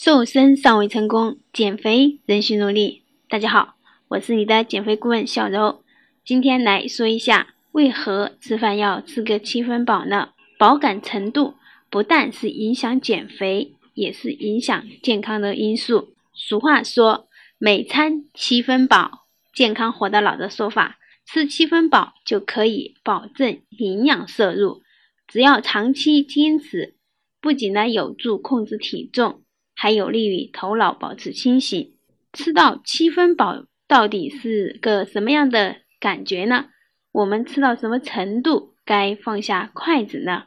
瘦身尚未成功，减肥仍需努力。大家好，我是你的减肥顾问小柔。今天来说一下，为何吃饭要吃个七分饱呢？饱感程度不但是影响减肥，也是影响健康的因素。俗话说“每餐七分饱，健康活到老”的说法，吃七分饱就可以保证营养摄入。只要长期坚持，不仅呢有助控制体重。还有利于头脑保持清醒。吃到七分饱到底是个什么样的感觉呢？我们吃到什么程度该放下筷子呢？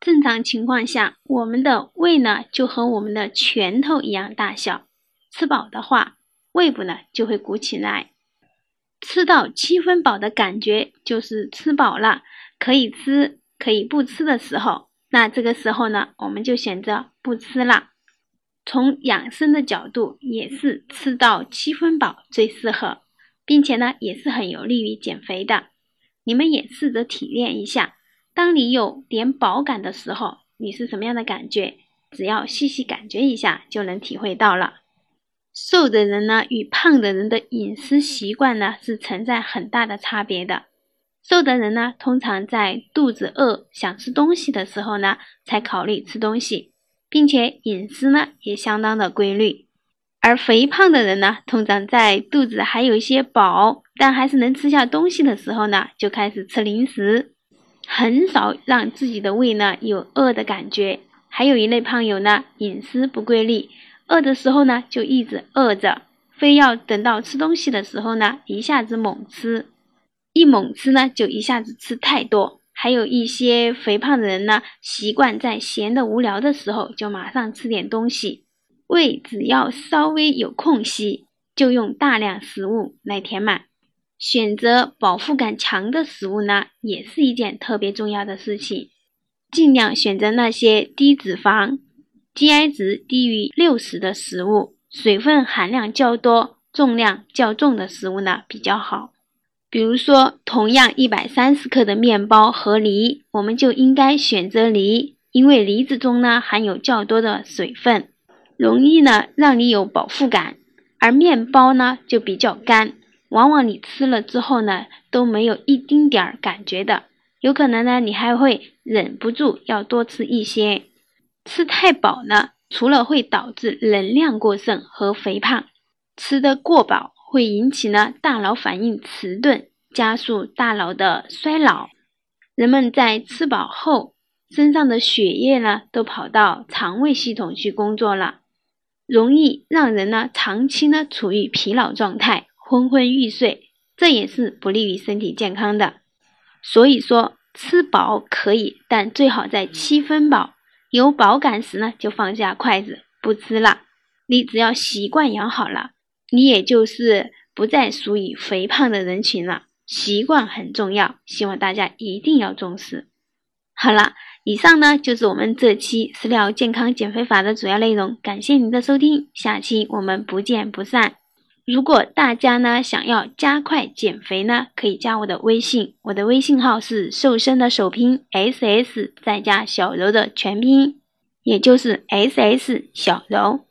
正常情况下，我们的胃呢就和我们的拳头一样大小。吃饱的话，胃部呢就会鼓起来。吃到七分饱的感觉就是吃饱了，可以吃可以不吃的时候。那这个时候呢，我们就选择不吃了。从养生的角度，也是吃到七分饱最适合，并且呢，也是很有利于减肥的。你们也试着体验一下，当你有点饱感的时候，你是什么样的感觉？只要细细感觉一下，就能体会到了。瘦的人呢，与胖的人的饮食习惯呢，是存在很大的差别的。瘦的人呢，通常在肚子饿、想吃东西的时候呢，才考虑吃东西。并且饮食呢也相当的规律，而肥胖的人呢，通常在肚子还有一些饱，但还是能吃下东西的时候呢，就开始吃零食，很少让自己的胃呢有饿的感觉。还有一类胖友呢，饮食不规律，饿的时候呢就一直饿着，非要等到吃东西的时候呢，一下子猛吃，一猛吃呢就一下子吃太多。还有一些肥胖的人呢，习惯在闲的无聊的时候就马上吃点东西，胃只要稍微有空隙，就用大量食物来填满。选择饱腹感强的食物呢，也是一件特别重要的事情。尽量选择那些低脂肪、GI 值低于六十的食物，水分含量较多、重量较重的食物呢比较好。比如说，同样一百三十克的面包和梨，我们就应该选择梨，因为梨子中呢含有较多的水分，容易呢让你有饱腹感；而面包呢就比较干，往往你吃了之后呢都没有一丁点儿感觉的，有可能呢你还会忍不住要多吃一些。吃太饱呢，除了会导致能量过剩和肥胖，吃得过饱。会引起呢大脑反应迟钝，加速大脑的衰老。人们在吃饱后，身上的血液呢都跑到肠胃系统去工作了，容易让人呢长期呢处于疲劳状态，昏昏欲睡，这也是不利于身体健康的。所以说，吃饱可以，但最好在七分饱。有饱感时呢，就放下筷子不吃了。你只要习惯养好了。你也就是不再属于肥胖的人群了，习惯很重要，希望大家一定要重视。好了，以上呢就是我们这期食疗健康减肥法的主要内容，感谢您的收听，下期我们不见不散。如果大家呢想要加快减肥呢，可以加我的微信，我的微信号是瘦身的首拼 S S 再加小柔的全拼，也就是 S S 小柔。